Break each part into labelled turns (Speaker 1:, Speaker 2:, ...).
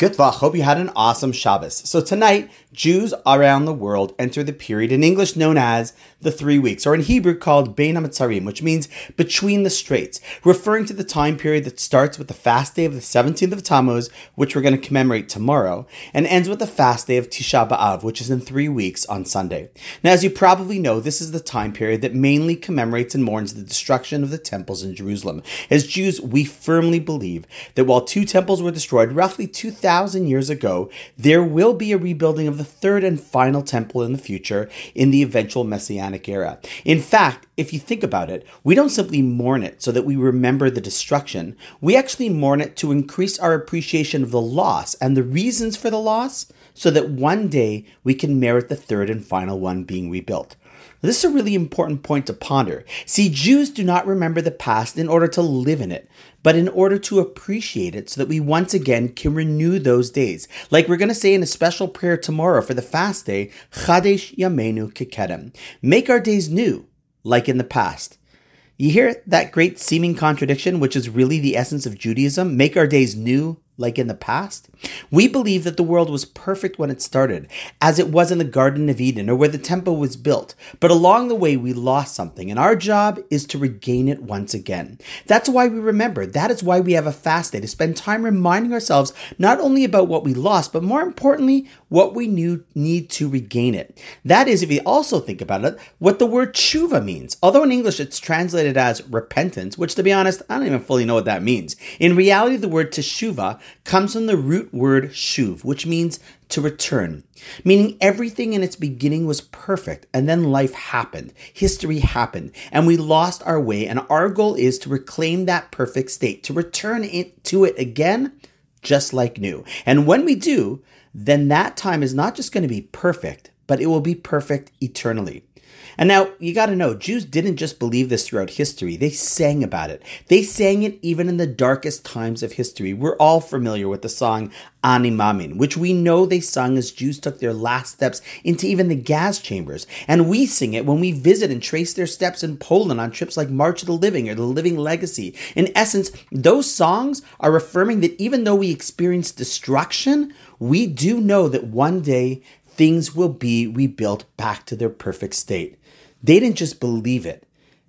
Speaker 1: Good luck. Hope you had an awesome Shabbos. So tonight, Jews around the world enter the period in English known as the three weeks, or in Hebrew called Bein HaMetzarim, which means between the straits, referring to the time period that starts with the fast day of the 17th of Tammuz, which we're going to commemorate tomorrow, and ends with the fast day of Tisha B'Av, which is in three weeks on Sunday. Now, as you probably know, this is the time period that mainly commemorates and mourns the destruction of the temples in Jerusalem. As Jews, we firmly believe that while two temples were destroyed roughly 2,000 2,000 years ago, there will be a rebuilding of the third and final temple in the future in the eventual Messianic era. In fact, if you think about it, we don't simply mourn it so that we remember the destruction. We actually mourn it to increase our appreciation of the loss and the reasons for the loss so that one day we can merit the third and final one being rebuilt. This is a really important point to ponder. See, Jews do not remember the past in order to live in it, but in order to appreciate it so that we once again can renew those days. Like we're going to say in a special prayer tomorrow for the fast day, Chadesh Yamenu Kekedem. Make our days new, like in the past. You hear that great seeming contradiction, which is really the essence of Judaism? Make our days new, like in the past? We believe that the world was perfect when it started, as it was in the Garden of Eden or where the temple was built. But along the way, we lost something, and our job is to regain it once again. That's why we remember. That is why we have a fast day to spend time reminding ourselves not only about what we lost, but more importantly, what we need to regain it. That is, if you also think about it, what the word tshuva means. Although in English it's translated as repentance, which to be honest, I don't even fully know what that means. In reality, the word teshuva comes from the root word shuv, which means to return, meaning everything in its beginning was perfect, and then life happened, history happened, and we lost our way, and our goal is to reclaim that perfect state, to return it to it again, just like new. And when we do, then that time is not just going to be perfect, but it will be perfect eternally. And now you got to know, Jews didn't just believe this throughout history, they sang about it. They sang it even in the darkest times of history. We're all familiar with the song Ani Mamin, which we know they sung as Jews took their last steps into even the gas chambers. And we sing it when we visit and trace their steps in Poland on trips like March of the Living or The Living Legacy. In essence, those songs are affirming that even though we experience destruction, we do know that one day things will be rebuilt back to their perfect state. They didn't just believe it,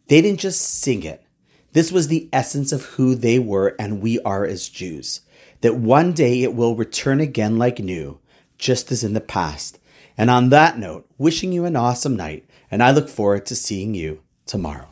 Speaker 1: they didn't just sing it. This was the essence of who they were and we are as Jews. That one day it will return again like new, just as in the past. And on that note, wishing you an awesome night, and I look forward to seeing you tomorrow.